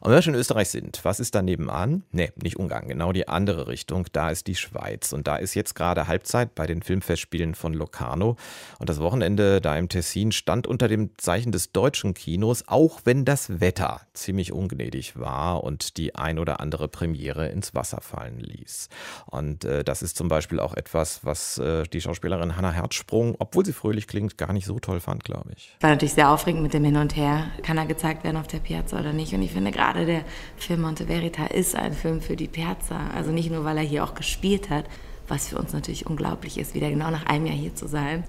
und wenn wir schon in Österreich sind, was ist da nebenan? Nee, nicht Ungarn, genau die andere Richtung. Da ist die Schweiz. Und da ist jetzt gerade Halbzeit bei den Filmfestspielen von Locarno. Und das Wochenende da im Tessin stand unter dem Zeichen des deutschen Kinos, auch wenn das Wetter ziemlich ungnädig war und die ein oder andere Premiere ins Wasser fallen ließ. Und äh, das ist zum Beispiel auch etwas, was äh, die Schauspielerin Hannah Herzsprung, obwohl sie fröhlich klingt, gar nicht so toll fand, glaube ich. War natürlich sehr aufregend mit dem Hin und Her. Kann er gezeigt werden auf der Piazza oder nicht? Und ich finde gerade gerade der Film Monte Verita ist ein Film für die Piazza. Also nicht nur, weil er hier auch gespielt hat, was für uns natürlich unglaublich ist, wieder genau nach einem Jahr hier zu sein.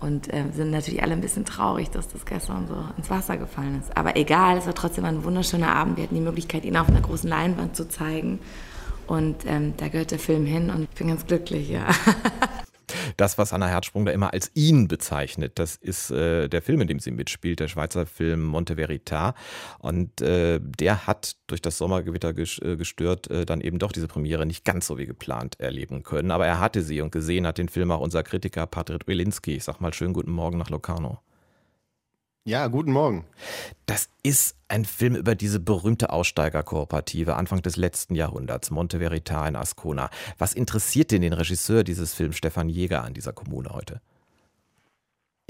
Und äh, sind natürlich alle ein bisschen traurig, dass das gestern so ins Wasser gefallen ist. Aber egal, es war trotzdem ein wunderschöner Abend. Wir hatten die Möglichkeit, ihn auf einer großen Leinwand zu zeigen. Und ähm, da gehört der Film hin und ich bin ganz glücklich, ja. Das, was Anna Herzsprung da immer als ihn bezeichnet, das ist äh, der Film, in dem sie mitspielt, der Schweizer Film Monte Verita. Und äh, der hat durch das Sommergewitter äh, gestört äh, dann eben doch diese Premiere nicht ganz so wie geplant erleben können. Aber er hatte sie und gesehen hat den Film auch unser Kritiker Patrick Wilinski. Ich sag mal schönen guten Morgen nach Locarno. Ja, guten Morgen. Das ist ein Film über diese berühmte Aussteigerkooperative Anfang des letzten Jahrhunderts, Monte Verita in Ascona. Was interessiert denn den Regisseur dieses Films, Stefan Jäger, an dieser Kommune heute?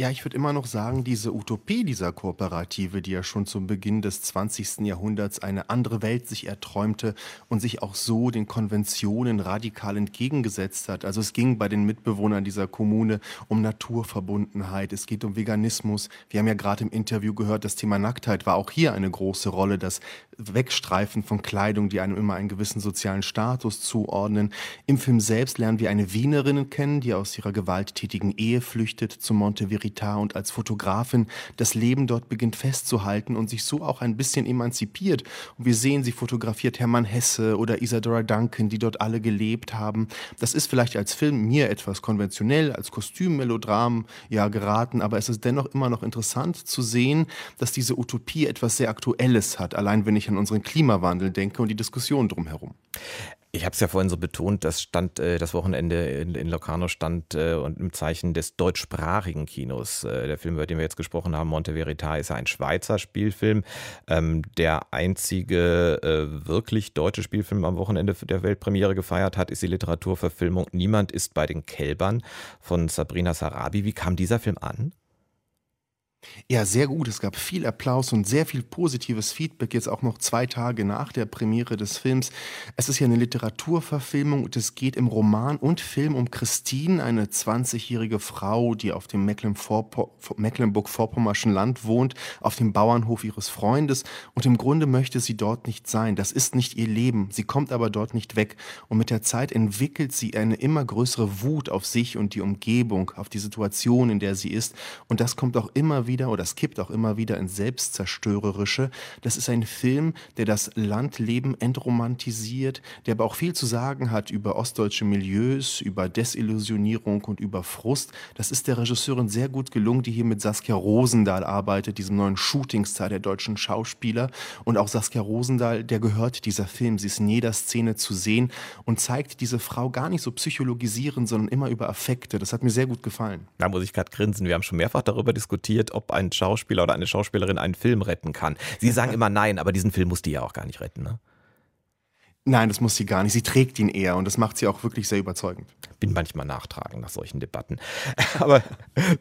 Ja, ich würde immer noch sagen, diese Utopie dieser Kooperative, die ja schon zum Beginn des 20. Jahrhunderts eine andere Welt sich erträumte und sich auch so den Konventionen radikal entgegengesetzt hat. Also es ging bei den Mitbewohnern dieser Kommune um Naturverbundenheit, es geht um Veganismus. Wir haben ja gerade im Interview gehört, das Thema Nacktheit war auch hier eine große Rolle, das Wegstreifen von Kleidung, die einem immer einen gewissen sozialen Status zuordnen. Im Film selbst lernen wir eine Wienerin kennen, die aus ihrer gewalttätigen Ehe flüchtet zu Montevideo Verita und als Fotografin das Leben dort beginnt festzuhalten und sich so auch ein bisschen emanzipiert. Und wir sehen, sie fotografiert Hermann Hesse oder Isadora Duncan, die dort alle gelebt haben. Das ist vielleicht als Film mir etwas konventionell, als Kostümmmelodram ja geraten, aber es ist dennoch immer noch interessant zu sehen, dass diese Utopie etwas sehr Aktuelles hat, allein wenn ich an unseren Klimawandel denke und die Diskussion drumherum. Ich habe es ja vorhin so betont, das stand äh, das Wochenende in, in Locarno stand äh, und im Zeichen des deutschsprachigen Kinos. Äh, der Film, über den wir jetzt gesprochen haben, Monte Verita, ist ja ein Schweizer Spielfilm. Ähm, der einzige äh, wirklich deutsche Spielfilm am Wochenende der Weltpremiere gefeiert hat, ist die Literaturverfilmung Niemand ist bei den Kälbern von Sabrina Sarabi. Wie kam dieser Film an? Ja, sehr gut. Es gab viel Applaus und sehr viel positives Feedback, jetzt auch noch zwei Tage nach der Premiere des Films. Es ist ja eine Literaturverfilmung und es geht im Roman und Film um Christine, eine 20-jährige Frau, die auf dem Mecklenburg-Vorpommerschen Land wohnt, auf dem Bauernhof ihres Freundes und im Grunde möchte sie dort nicht sein. Das ist nicht ihr Leben. Sie kommt aber dort nicht weg und mit der Zeit entwickelt sie eine immer größere Wut auf sich und die Umgebung, auf die Situation, in der sie ist und das kommt auch immer wieder wieder oder es kippt auch immer wieder ins Selbstzerstörerische. Das ist ein Film, der das Landleben entromantisiert, der aber auch viel zu sagen hat über ostdeutsche Milieus, über Desillusionierung und über Frust. Das ist der Regisseurin sehr gut gelungen, die hier mit Saskia Rosendahl arbeitet, diesem neuen Shootingstar der deutschen Schauspieler. Und auch Saskia Rosendahl, der gehört dieser Film. Sie ist in jeder Szene zu sehen und zeigt diese Frau gar nicht so psychologisieren, sondern immer über Affekte. Das hat mir sehr gut gefallen. Da muss ich gerade grinsen. Wir haben schon mehrfach darüber diskutiert, ob ob ein Schauspieler oder eine Schauspielerin einen Film retten kann. Sie sagen immer nein, aber diesen Film muss die ja auch gar nicht retten, ne? Nein, das muss sie gar nicht. Sie trägt ihn eher und das macht sie auch wirklich sehr überzeugend. Bin manchmal nachtragend nach solchen Debatten. Aber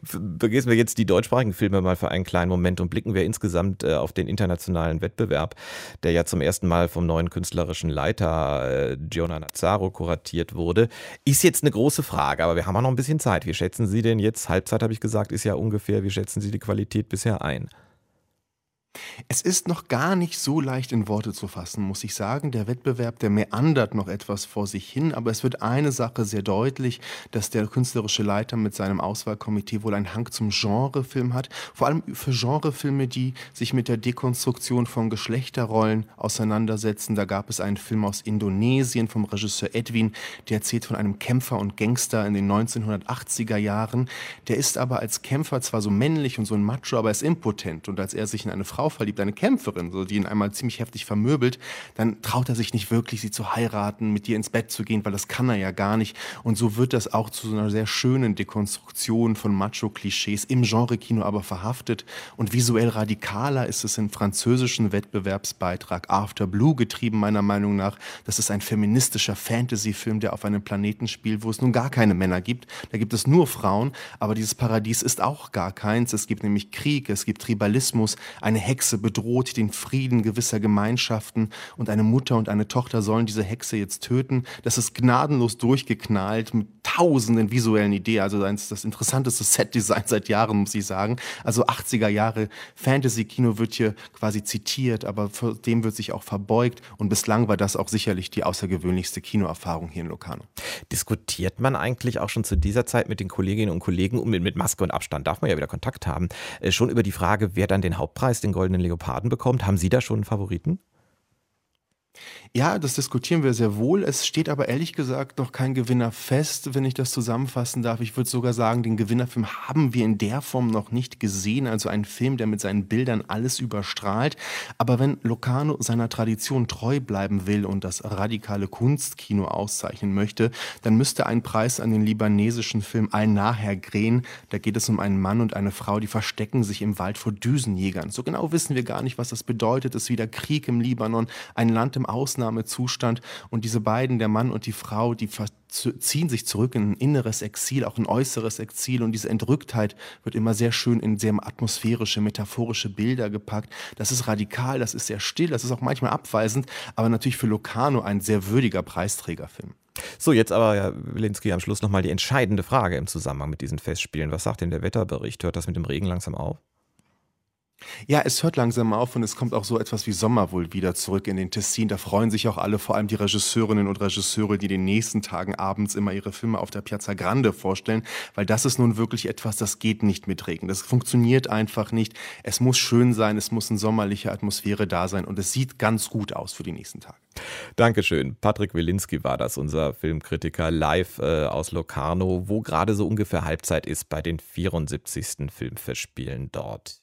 vergessen wir jetzt die deutschsprachigen Filme mal für einen kleinen Moment und blicken wir insgesamt äh, auf den internationalen Wettbewerb, der ja zum ersten Mal vom neuen künstlerischen Leiter äh, Giona Nazzaro kuratiert wurde. Ist jetzt eine große Frage, aber wir haben auch noch ein bisschen Zeit. Wie schätzen Sie denn jetzt, Halbzeit habe ich gesagt, ist ja ungefähr, wie schätzen Sie die Qualität bisher ein? Es ist noch gar nicht so leicht in Worte zu fassen, muss ich sagen. Der Wettbewerb, der meandert noch etwas vor sich hin, aber es wird eine Sache sehr deutlich, dass der künstlerische Leiter mit seinem Auswahlkomitee wohl einen Hang zum Genrefilm hat. Vor allem für Genrefilme, die sich mit der Dekonstruktion von Geschlechterrollen auseinandersetzen. Da gab es einen Film aus Indonesien vom Regisseur Edwin, der erzählt von einem Kämpfer und Gangster in den 1980er Jahren. Der ist aber als Kämpfer zwar so männlich und so ein Macho, aber er ist impotent und als er sich in eine Frau Frau verliebt, eine Kämpferin, so, die ihn einmal ziemlich heftig vermöbelt, dann traut er sich nicht wirklich, sie zu heiraten, mit ihr ins Bett zu gehen, weil das kann er ja gar nicht. Und so wird das auch zu so einer sehr schönen Dekonstruktion von Macho-Klischees im Genre-Kino aber verhaftet. Und visuell radikaler ist es im französischen Wettbewerbsbeitrag After Blue getrieben, meiner Meinung nach. Das ist ein feministischer Fantasy-Film, der auf einem Planeten spielt, wo es nun gar keine Männer gibt. Da gibt es nur Frauen, aber dieses Paradies ist auch gar keins. Es gibt nämlich Krieg, es gibt Tribalismus, eine Hexe bedroht den Frieden gewisser Gemeinschaften und eine Mutter und eine Tochter sollen diese Hexe jetzt töten. Das ist gnadenlos durchgeknallt mit tausenden visuellen Ideen. Also das interessanteste Setdesign seit Jahren, muss ich sagen. Also 80er Jahre Fantasy-Kino wird hier quasi zitiert, aber dem wird sich auch verbeugt. Und bislang war das auch sicherlich die außergewöhnlichste Kinoerfahrung hier in Locarno. Diskutiert man eigentlich auch schon zu dieser Zeit mit den Kolleginnen und Kollegen, mit, mit Maske und Abstand darf man ja wieder Kontakt haben, äh, schon über die Frage, wer dann den Hauptpreis, den Goldenen Leoparden bekommt? Haben Sie da schon einen Favoriten? Ja, das diskutieren wir sehr wohl. Es steht aber ehrlich gesagt noch kein Gewinner fest, wenn ich das zusammenfassen darf. Ich würde sogar sagen, den Gewinnerfilm haben wir in der Form noch nicht gesehen. Also ein Film, der mit seinen Bildern alles überstrahlt. Aber wenn Locarno seiner Tradition treu bleiben will und das radikale Kunstkino auszeichnen möchte, dann müsste ein Preis an den libanesischen Film Ein Nachher grähen. Da geht es um einen Mann und eine Frau, die verstecken sich im Wald vor Düsenjägern. So genau wissen wir gar nicht, was das bedeutet. Es ist wieder Krieg im Libanon, ein Land Ausland Ausnahmezustand. Und diese beiden, der Mann und die Frau, die ziehen sich zurück in ein inneres Exil, auch ein äußeres Exil. Und diese Entrücktheit wird immer sehr schön in sehr atmosphärische, metaphorische Bilder gepackt. Das ist radikal, das ist sehr still, das ist auch manchmal abweisend, aber natürlich für Locarno ein sehr würdiger Preisträgerfilm. So, jetzt aber, Herr Wilinski, am Schluss nochmal die entscheidende Frage im Zusammenhang mit diesen Festspielen. Was sagt denn der Wetterbericht? Hört das mit dem Regen langsam auf? Ja, es hört langsam auf und es kommt auch so etwas wie Sommer wohl wieder zurück in den Tessin. Da freuen sich auch alle, vor allem die Regisseurinnen und Regisseure, die den nächsten Tagen abends immer ihre Filme auf der Piazza Grande vorstellen, weil das ist nun wirklich etwas, das geht nicht mit Regen. Das funktioniert einfach nicht. Es muss schön sein, es muss eine sommerliche Atmosphäre da sein und es sieht ganz gut aus für die nächsten Tage. Dankeschön. Patrick Wilinski war das, unser Filmkritiker live äh, aus Locarno, wo gerade so ungefähr Halbzeit ist bei den 74. Filmfestspielen dort.